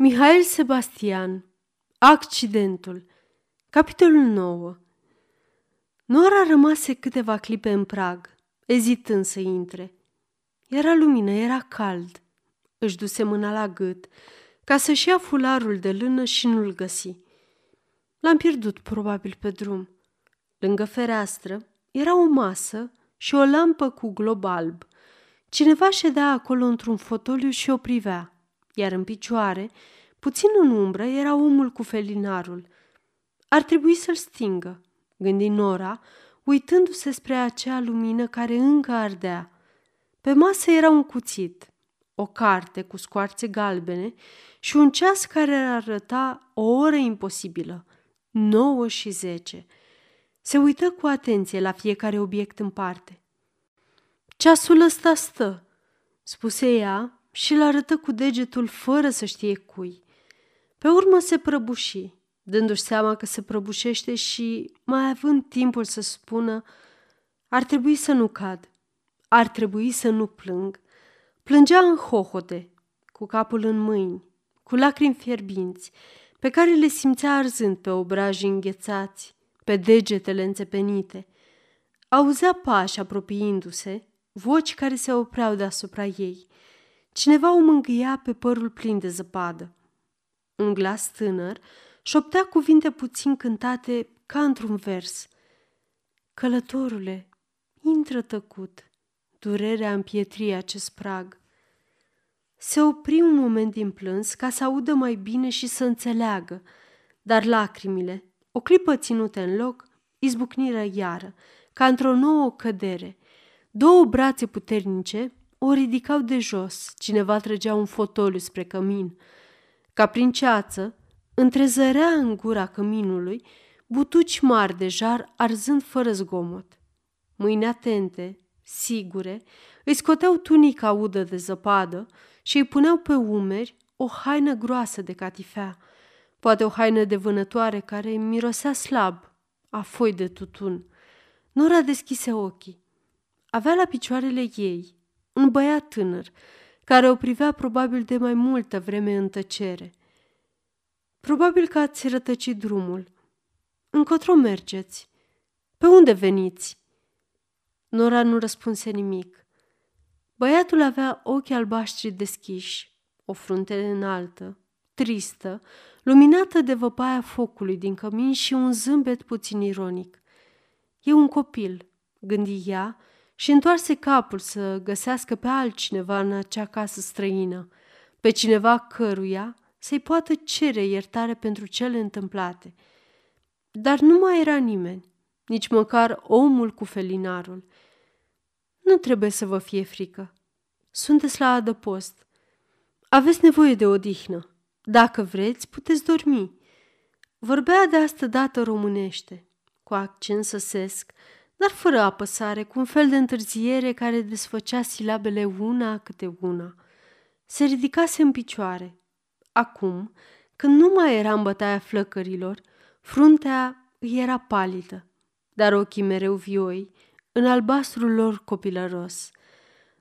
Mihail Sebastian Accidentul Capitolul 9 Nora rămase câteva clipe în prag, ezitând să intre. Era lumină, era cald. Își duse mâna la gât ca să-și ia fularul de lână și nu-l găsi. L-am pierdut probabil pe drum. Lângă fereastră era o masă și o lampă cu glob alb. Cineva ședea acolo într-un fotoliu și o privea iar în picioare, puțin în umbră, era omul cu felinarul. Ar trebui să-l stingă, gândi Nora, uitându-se spre acea lumină care încă ardea. Pe masă era un cuțit, o carte cu scoarțe galbene și un ceas care arăta o oră imposibilă, nouă și zece. Se uită cu atenție la fiecare obiect în parte. Ceasul ăsta stă, spuse ea, și îl arătă cu degetul fără să știe cui. Pe urmă se prăbuși, dându-și seama că se prăbușește și, mai având timpul să spună, ar trebui să nu cad, ar trebui să nu plâng. Plângea în hohote, cu capul în mâini, cu lacrimi fierbinți, pe care le simțea arzând pe obrajii înghețați, pe degetele înțepenite. Auzea pași apropiindu-se, voci care se opreau deasupra ei. Cineva o mângâia pe părul plin de zăpadă. Un glas tânăr șoptea cuvinte puțin cântate ca într-un vers. Călătorule, intră tăcut, durerea împietrie acest prag. Se opri un moment din plâns ca să audă mai bine și să înțeleagă, dar lacrimile, o clipă ținute în loc, izbucniră iară, ca într-o nouă cădere. Două brațe puternice o ridicau de jos, cineva trăgea un fotoliu spre cămin. Ca prin ceață, întrezărea în gura căminului butuci mari de jar arzând fără zgomot. Mâini atente, sigure, îi scoteau tunica udă de zăpadă și îi puneau pe umeri o haină groasă de catifea, poate o haină de vânătoare care mirosea slab, a foi de tutun. Nora deschise ochii. Avea la picioarele ei un băiat tânăr, care o privea probabil de mai multă vreme în tăcere. Probabil că ați rătăcit drumul. Încotro mergeți? Pe unde veniți? Nora nu răspunse nimic. Băiatul avea ochii albaștri deschiși, o frunte înaltă, tristă, luminată de văpaia focului din cămin și un zâmbet puțin ironic. E un copil, gândi ea, și întoarse capul să găsească pe altcineva în acea casă străină, pe cineva căruia să-i poată cere iertare pentru cele întâmplate. Dar nu mai era nimeni, nici măcar omul cu felinarul. Nu trebuie să vă fie frică. Sunteți la adăpost. Aveți nevoie de odihnă. Dacă vreți, puteți dormi. Vorbea de asta dată românește, cu accent săsesc, dar fără apăsare, cu un fel de întârziere care desfăcea silabele una câte una. Se ridicase în picioare. Acum, când nu mai era în bătaia flăcărilor, fruntea îi era palidă, dar ochii mereu vioi, în albastrul lor copilăros.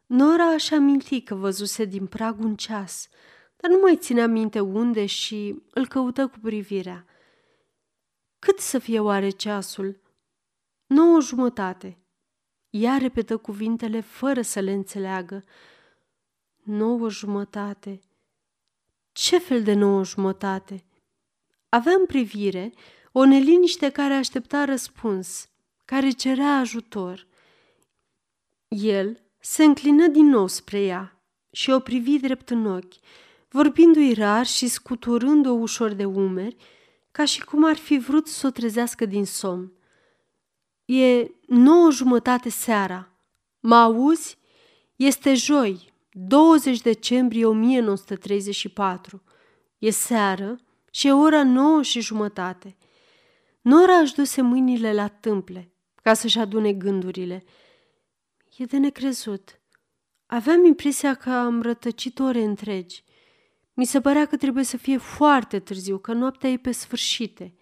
Nora își aminti că văzuse din prag un ceas, dar nu mai ținea minte unde și îl căută cu privirea. Cât să fie oare ceasul? Nouă jumătate. Ea repetă cuvintele fără să le înțeleagă. Nouă jumătate. Ce fel de nouă jumătate? Avea în privire o neliniște care aștepta răspuns, care cerea ajutor. El se înclină din nou spre ea și o privi drept în ochi, vorbindu-i rar și scuturând-o ușor de umeri, ca și cum ar fi vrut să o trezească din somn. E nouă jumătate seara. Mă auzi? Este joi, 20 decembrie 1934. E seară și e ora nouă și jumătate. Nora își duse mâinile la tâmple ca să-și adune gândurile. E de necrezut. Aveam impresia că am rătăcit ore întregi. Mi se părea că trebuie să fie foarte târziu, că noaptea e pe sfârșite.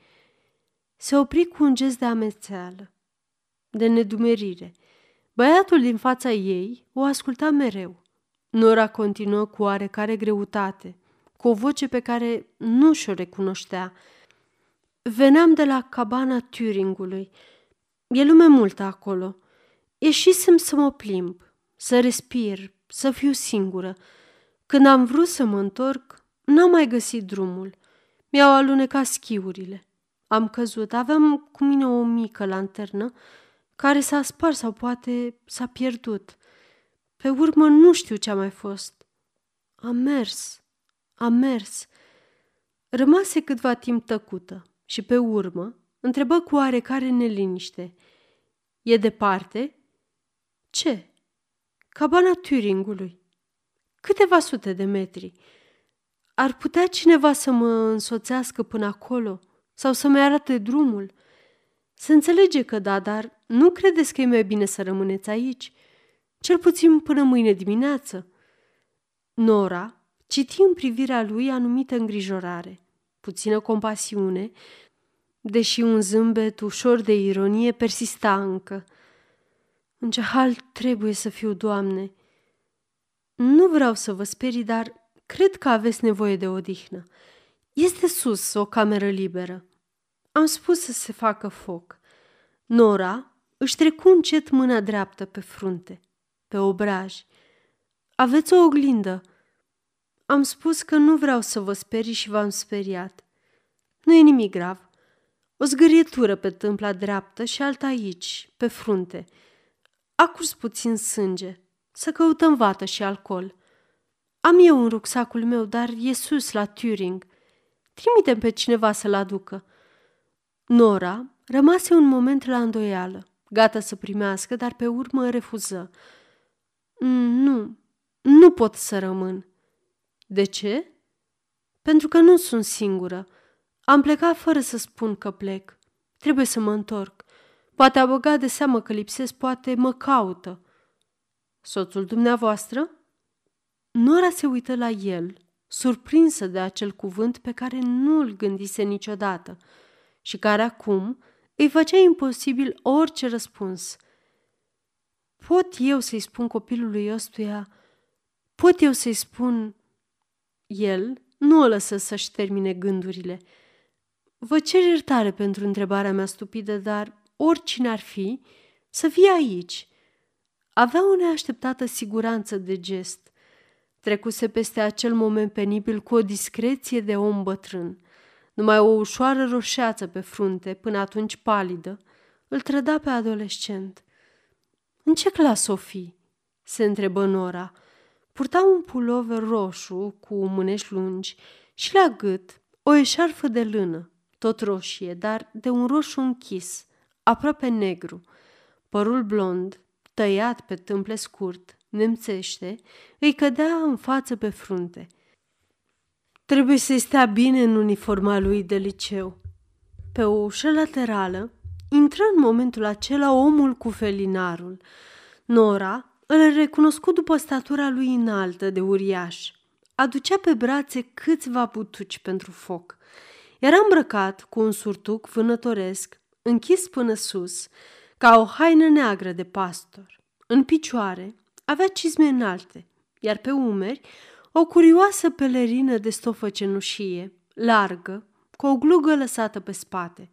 Se opri cu un gest de amețeală de nedumerire. Băiatul din fața ei o asculta mereu. Nora continuă cu oarecare greutate, cu o voce pe care nu și-o recunoștea. Veneam de la cabana Turingului. E lume multă acolo. Ieșisem să mă plimb, să respir, să fiu singură. Când am vrut să mă întorc, n-am mai găsit drumul. Mi-au alunecat schiurile. Am căzut, aveam cu mine o mică lanternă care s-a spart sau poate s-a pierdut. Pe urmă nu știu ce a mai fost. Am mers, am mers. Rămase câtva timp tăcută și pe urmă întrebă cu oarecare neliniște. E departe? Ce? Cabana Turingului. Câteva sute de metri. Ar putea cineva să mă însoțească până acolo sau să-mi arate drumul? Se înțelege că da, dar nu credeți că e mai bine să rămâneți aici? Cel puțin până mâine dimineață. Nora citi în privirea lui anumită îngrijorare, puțină compasiune, deși un zâmbet ușor de ironie persista încă. În ce hal trebuie să fiu, Doamne? Nu vreau să vă sperii, dar cred că aveți nevoie de odihnă. Este sus o cameră liberă. Am spus să se facă foc. Nora își trecu încet mâna dreaptă pe frunte, pe obraj. Aveți o oglindă. Am spus că nu vreau să vă sperii și v-am speriat. Nu e nimic grav. O zgârietură pe tâmpla dreaptă și alta aici, pe frunte. A curs puțin sânge. Să căutăm vată și alcool. Am eu un rucsacul meu, dar e sus la Turing. Trimitem pe cineva să-l aducă. Nora rămase un moment la îndoială, gata să primească, dar pe urmă refuză. Mm, nu, nu pot să rămân. De ce? Pentru că nu sunt singură. Am plecat fără să spun că plec. Trebuie să mă întorc. Poate a băgat de seamă că lipsesc, poate mă caută. Soțul dumneavoastră? Nora se uită la el, surprinsă de acel cuvânt pe care nu îl gândise niciodată și care acum îi făcea imposibil orice răspuns. Pot eu să-i spun copilului ăstuia? Pot eu să-i spun... El nu o lăsă să-și termine gândurile. Vă cer iertare pentru întrebarea mea stupidă, dar oricine ar fi, să fie aici. Avea o neașteptată siguranță de gest. Trecuse peste acel moment penibil cu o discreție de om bătrân. Numai o ușoară roșeață pe frunte, până atunci palidă, îl trăda pe adolescent. În ce clasă o fi?" se întrebă Nora. Purta un pulover roșu cu mânești lungi și la gât o eșarfă de lână, tot roșie, dar de un roșu închis, aproape negru. Părul blond, tăiat pe tâmple scurt, nemțește, îi cădea în față pe frunte. Trebuie să-i stea bine în uniforma lui de liceu. Pe o ușă laterală intră în momentul acela omul cu felinarul. Nora îl recunoscut după statura lui înaltă de uriaș. Aducea pe brațe câțiva butuci pentru foc. Era îmbrăcat cu un surtuc vânătoresc, închis până sus, ca o haină neagră de pastor. În picioare avea cizme înalte, iar pe umeri o curioasă pelerină de stofă cenușie, largă, cu o glugă lăsată pe spate.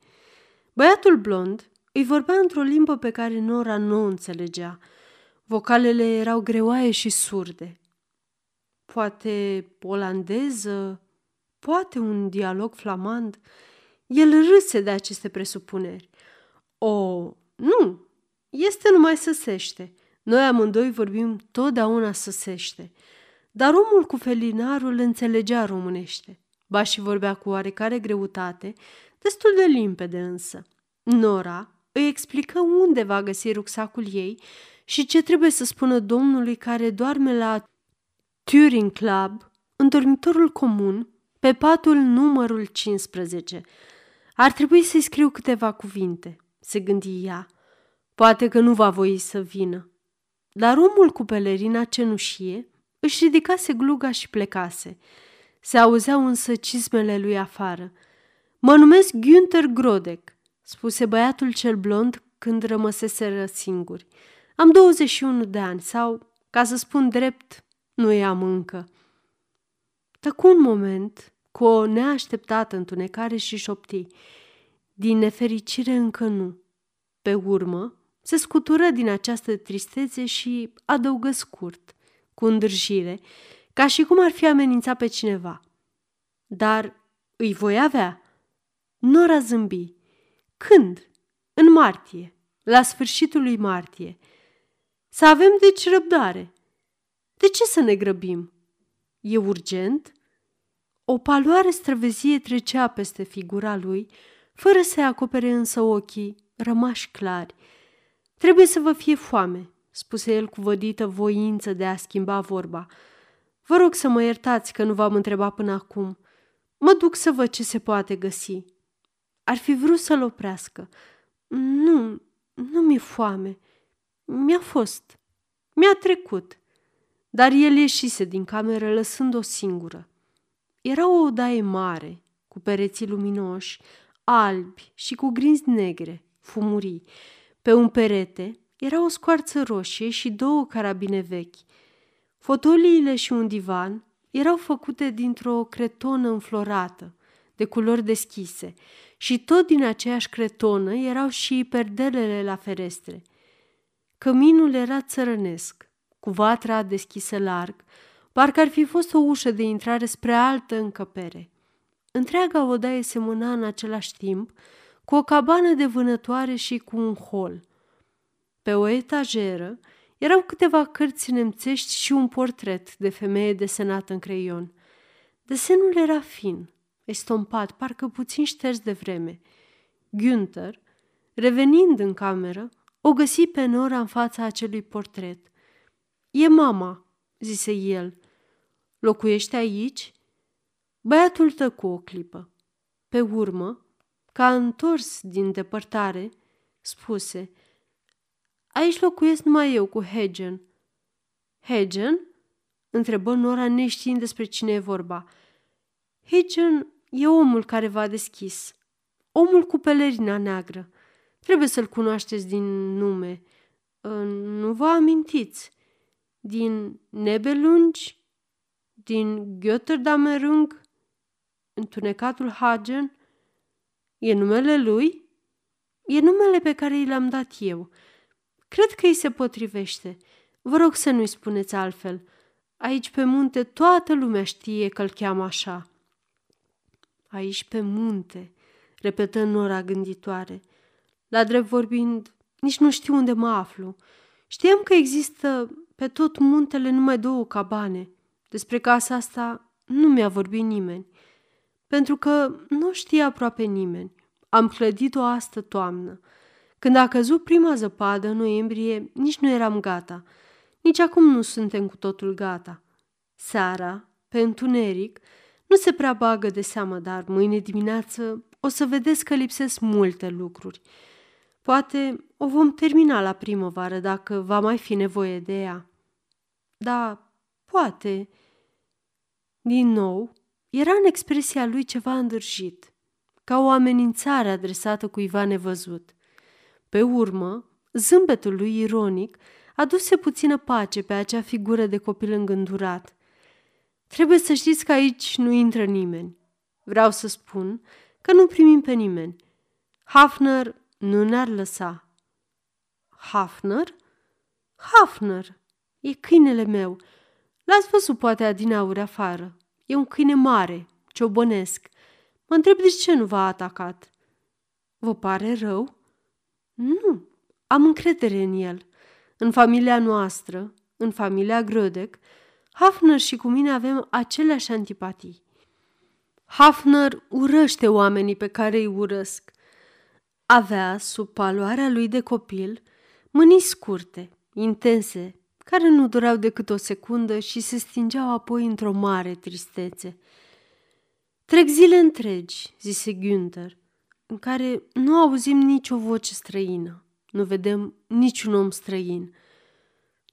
Băiatul blond îi vorbea într-o limbă pe care Nora nu o înțelegea. Vocalele erau greoaie și surde. Poate olandeză, poate un dialog flamand. El râse de aceste presupuneri. O, nu, este numai săsește. Noi amândoi vorbim totdeauna săsește. Dar omul cu felinarul înțelegea românește. Ba și vorbea cu oarecare greutate, destul de limpede însă. Nora îi explică unde va găsi rucsacul ei și ce trebuie să spună domnului care doarme la Turing Club, în dormitorul comun, pe patul numărul 15. Ar trebui să-i scriu câteva cuvinte, se gândi ea. Poate că nu va voi să vină. Dar omul cu pelerina cenușie își ridicase gluga și plecase. Se auzeau însă cizmele lui afară. Mă numesc Günther Grodek, spuse băiatul cel blond când rămăseseră singuri. Am 21 de ani sau, ca să spun drept, nu i-am încă. Tăcu un moment, cu o neașteptată întunecare și șopti. Din nefericire încă nu. Pe urmă, se scutură din această tristețe și adăugă scurt, cu îndârjire, ca și cum ar fi amenințat pe cineva. Dar îi voi avea. Nora zâmbi. Când? În martie, la sfârșitul lui martie. Să avem deci răbdare. De ce să ne grăbim? E urgent? O paloare străvezie trecea peste figura lui, fără să acopere însă ochii, rămași clari. Trebuie să vă fie foame, spuse el cu vădită voință de a schimba vorba. Vă rog să mă iertați că nu v-am întrebat până acum. Mă duc să văd ce se poate găsi. Ar fi vrut să-l oprească. Nu, nu mi-e foame. Mi-a fost. Mi-a trecut. Dar el ieșise din cameră lăsând-o singură. Era o odaie mare, cu pereții luminoși, albi și cu grinzi negre, fumurii. Pe un perete era o scoarță roșie și două carabine vechi. Fotoliile și un divan erau făcute dintr-o cretonă înflorată, de culori deschise, și tot din aceeași cretonă erau și perdelele la ferestre. Căminul era țărănesc, cu vatra deschisă larg, parcă ar fi fost o ușă de intrare spre altă încăpere. Întreaga odaie semăna în același timp cu o cabană de vânătoare și cu un hol. Pe o etajeră erau câteva cărți nemțești și un portret de femeie desenat în creion. Desenul era fin, estompat, parcă puțin șters de vreme. Günther, revenind în cameră, o găsi pe Nora în fața acelui portret. E mama, zise el. Locuiește aici? Băiatul tăcu o clipă. Pe urmă, ca întors din depărtare, spuse Aici locuiesc numai eu cu Hegen. Hegen? întrebă Nora neștiind despre cine e vorba. Hegen e omul care v-a deschis. Omul cu pelerina neagră. Trebuie să-l cunoașteți din nume. Nu vă amintiți? Din Nebelungi? Din Götterdammerung? Întunecatul Hagen? E numele lui? E numele pe care i l-am dat eu. Cred că îi se potrivește. Vă rog să nu-i spuneți altfel. Aici pe munte toată lumea știe că-l cheamă așa. Aici pe munte, repetă Nora gânditoare. La drept vorbind, nici nu știu unde mă aflu. Știam că există pe tot muntele numai două cabane. Despre casa asta nu mi-a vorbit nimeni pentru că nu știa aproape nimeni. Am clădit-o astă toamnă. Când a căzut prima zăpadă în noiembrie, nici nu eram gata. Nici acum nu suntem cu totul gata. Seara, pe întuneric, nu se prea bagă de seamă, dar mâine dimineață o să vedeți că lipsesc multe lucruri. Poate o vom termina la primăvară dacă va mai fi nevoie de ea. Da, poate. Din nou, era în expresia lui ceva îndârjit, ca o amenințare adresată cuiva nevăzut. Pe urmă, zâmbetul lui ironic aduse puțină pace pe acea figură de copil îngândurat. Trebuie să știți că aici nu intră nimeni. Vreau să spun că nu primim pe nimeni. Hafner nu ne-ar lăsa. Hafner? Hafner! E câinele meu. L-ați văzut poate adineauri afară. E un câine mare, ciobănesc. Mă întreb de ce nu v-a atacat. Vă pare rău? Nu, am încredere în el. În familia noastră, în familia Grödec, Hafner și cu mine avem aceleași antipatii. Hafner urăște oamenii pe care îi urăsc. Avea, sub paloarea lui de copil, mâini scurte, intense, care nu durau decât o secundă și se stingeau apoi într-o mare tristețe. Trec zile întregi, zise Günther, în care nu auzim nicio voce străină, nu vedem niciun om străin.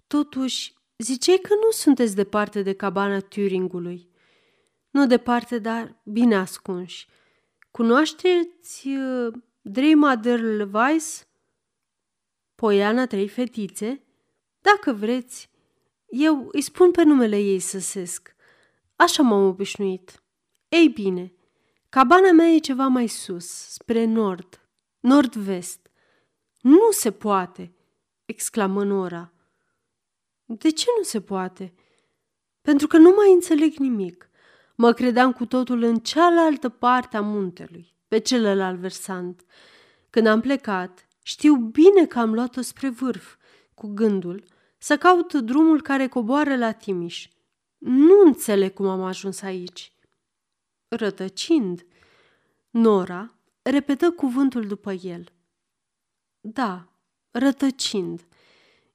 Totuși, ziceai că nu sunteți departe de cabana Turingului. Nu departe, dar bine ascunși. Cunoașteți uh, Dreima Weiss? Poiana trei fetițe? Dacă vreți, eu îi spun pe numele ei să sesc. Așa m-am obișnuit. Ei bine, cabana mea e ceva mai sus, spre nord, nord-vest. Nu se poate, exclamă Nora. De ce nu se poate? Pentru că nu mai înțeleg nimic. Mă credeam cu totul în cealaltă parte a muntelui, pe celălalt versant. Când am plecat, știu bine că am luat-o spre vârf, cu gândul să caut drumul care coboară la Timiș. Nu înțeleg cum am ajuns aici. Rătăcind, Nora repetă cuvântul după el. Da, rătăcind.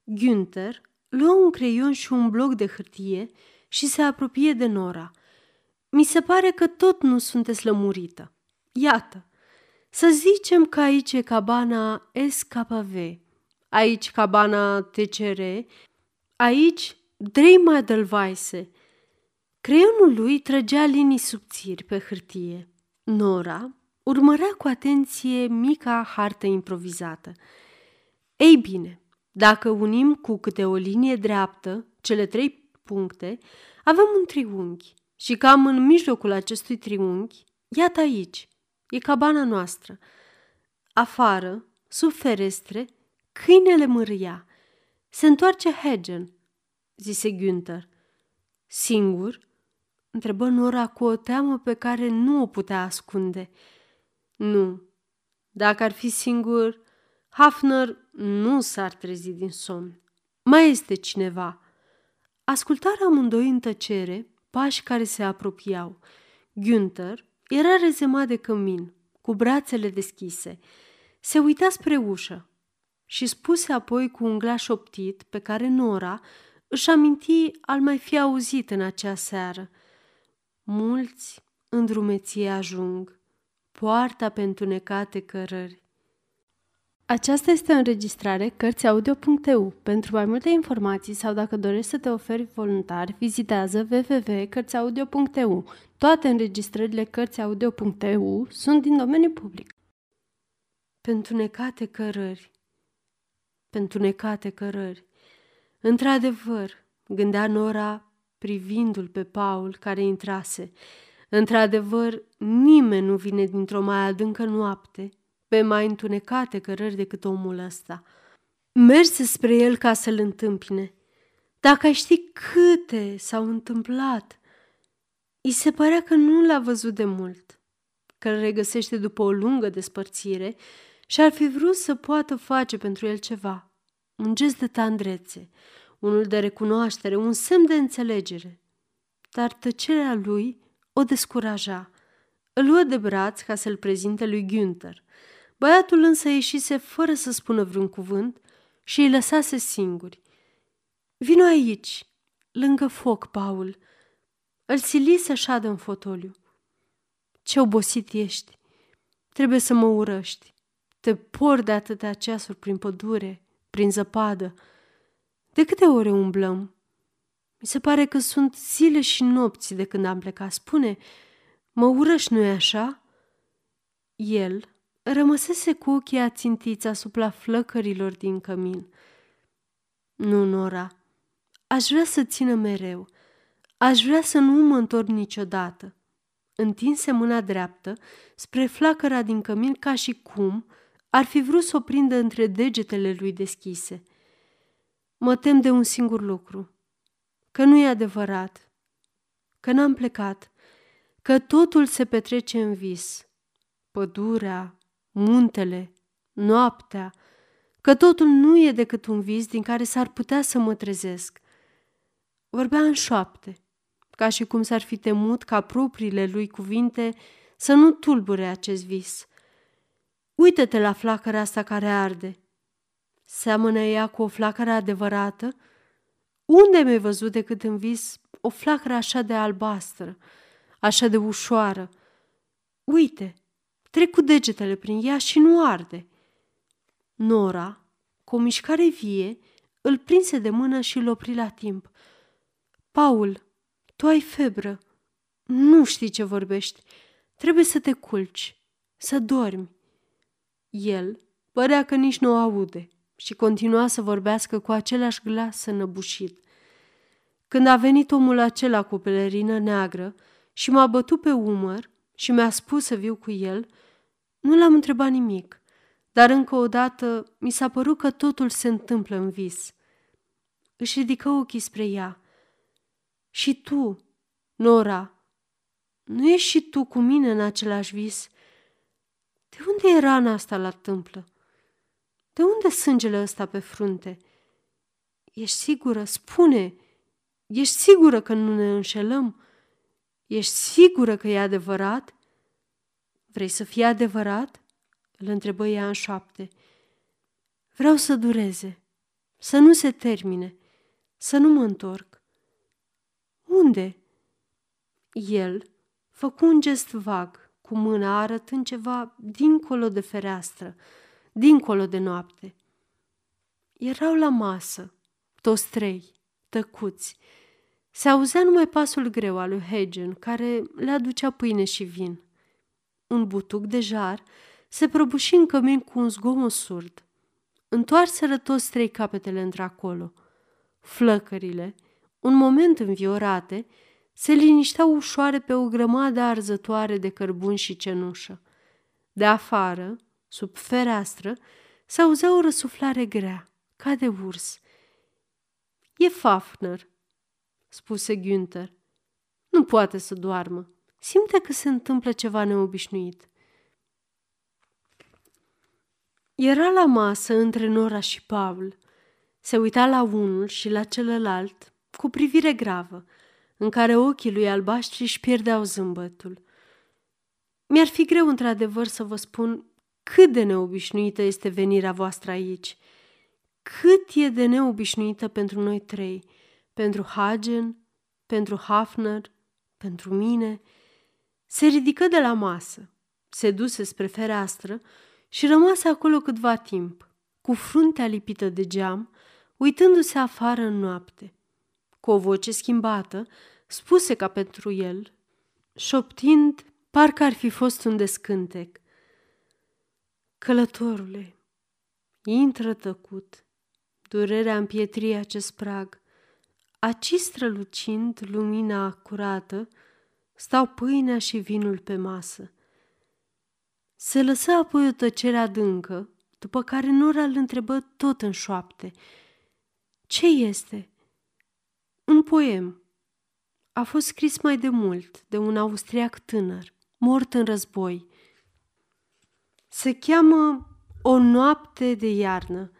Günther luă un creion și un bloc de hârtie și se apropie de Nora. Mi se pare că tot nu sunteți lămurită. Iată, să zicem că aici e cabana SKV, aici cabana TCR, aici Dreimadelweise. Creionul lui trăgea linii subțiri pe hârtie. Nora urmărea cu atenție mica hartă improvizată. Ei bine, dacă unim cu câte o linie dreaptă cele trei puncte, avem un triunghi și cam în mijlocul acestui triunghi, iată aici, e cabana noastră. Afară, sub ferestre, câinele mâria. Se întoarce Hagen, zise Günther. Singur? Întrebă Nora cu o teamă pe care nu o putea ascunde. Nu. Dacă ar fi singur, Hafner nu s-ar trezi din somn. Mai este cineva. Ascultară amândoi în tăcere pași care se apropiau. Günther era rezemat de cămin, cu brațele deschise. Se uita spre ușă și spuse apoi cu un glas optit pe care Nora își aminti al mai fi auzit în acea seară. Mulți îndrumeție ajung, poarta pe întunecate cărări. Aceasta este o înregistrare Cărțiaudio.eu. Pentru mai multe informații sau dacă dorești să te oferi voluntar, vizitează www.cărțiaudio.eu. Toate înregistrările Cărțiaudio.eu sunt din domeniu public. Pentru necate cărări, pentru necate cărări. Într-adevăr, gândea Nora privindu-l pe Paul care intrase. Într-adevăr, nimeni nu vine dintr-o mai adâncă noapte pe mai întunecate cărări decât omul ăsta. Merse spre el ca să-l întâmpine. Dacă ai ști câte s-au întâmplat, îi se părea că nu l-a văzut de mult, că îl regăsește după o lungă despărțire și ar fi vrut să poată face pentru el ceva. Un gest de tandrețe, unul de recunoaștere, un semn de înțelegere. Dar tăcerea lui o descuraja. Îl luă de braț ca să-l prezinte lui Günther. Băiatul însă ieșise fără să spună vreun cuvânt și îi lăsase singuri. Vino aici, lângă foc, Paul. Îl sili să șadă în fotoliu. Ce obosit ești! Trebuie să mă urăști. Te por de atâtea ceasuri prin pădure, prin zăpadă. De câte ore umblăm? Mi se pare că sunt zile și nopți de când am plecat. Spune, mă urăști, nu-i așa? El rămăsese cu ochii ațintiți asupra flăcărilor din cămin. Nu, Nora, aș vrea să țină mereu. Aș vrea să nu mă întorc niciodată. Întinse mâna dreaptă spre flacăra din cămin ca și cum ar fi vrut să o prindă între degetele lui deschise. Mă tem de un singur lucru, că nu e adevărat, că n-am plecat, că totul se petrece în vis. Pădurea, muntele, noaptea, că totul nu e decât un vis din care s-ar putea să mă trezesc. Vorbea în șoapte, ca și cum s-ar fi temut ca propriile lui cuvinte să nu tulbure acest vis. Uită-te la flacăra asta care arde. Seamănă ea cu o flacără adevărată? Unde mi-ai văzut decât în vis o flacără așa de albastră, așa de ușoară? Uite, Trec cu degetele prin ea și nu arde. Nora, cu o mișcare vie, îl prinse de mână și îl opri la timp. Paul, tu ai febră. Nu știi ce vorbești. Trebuie să te culci, să dormi. El părea că nici nu o aude și continua să vorbească cu același glas înăbușit. Când a venit omul acela cu pelerină neagră și m-a bătut pe umăr și mi-a spus să viu cu el, nu l-am întrebat nimic, dar încă o dată mi s-a părut că totul se întâmplă în vis. Își ridică ochii spre ea. Și tu, Nora, nu ești și tu cu mine în același vis? De unde e rana asta la tâmplă? De unde sângele ăsta pe frunte? Ești sigură? Spune! Ești sigură că nu ne înșelăm? Ești sigură că e adevărat? Vrei să fie adevărat? Îl întrebă ea în șoapte. Vreau să dureze, să nu se termine, să nu mă întorc. Unde? El făcu un gest vag, cu mâna arătând ceva dincolo de fereastră, dincolo de noapte. Erau la masă, toți trei, tăcuți. Se auzea numai pasul greu al lui Hagen, care le aducea pâine și vin. Un butuc de jar se prăbuși în cămin cu un zgomot surd. Întoarseră toți trei capetele într-acolo. Flăcările, un moment înviorate, se linișteau ușoare pe o grămadă arzătoare de cărbuni și cenușă. De afară, sub fereastră, se auzea o răsuflare grea, ca de urs. E Fafner, spuse Günther. Nu poate să doarmă. Simte că se întâmplă ceva neobișnuit. Era la masă între Nora și Paul. Se uita la unul și la celălalt cu privire gravă, în care ochii lui albaștri își pierdeau zâmbătul. Mi-ar fi greu într-adevăr să vă spun cât de neobișnuită este venirea voastră aici. Cât e de neobișnuită pentru noi trei, pentru Hagen, pentru Hafner, pentru mine. Se ridică de la masă, se duse spre fereastră și rămase acolo câtva timp, cu fruntea lipită de geam, uitându-se afară în noapte. Cu o voce schimbată, spuse ca pentru el, șoptind, parcă ar fi fost un descântec. Călătorule, intră tăcut, durerea împietrie acest prag. Aci strălucind lumina curată, stau pâinea și vinul pe masă. Se lăsă apoi o tăcere adâncă, după care Nora îl întrebă tot în șoapte. Ce este?" Un poem. A fost scris mai de mult de un austriac tânăr, mort în război. Se cheamă O noapte de iarnă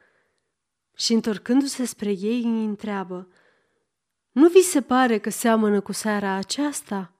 și întorcându-se spre ei îi întreabă Nu vi se pare că seamănă cu seara aceasta?"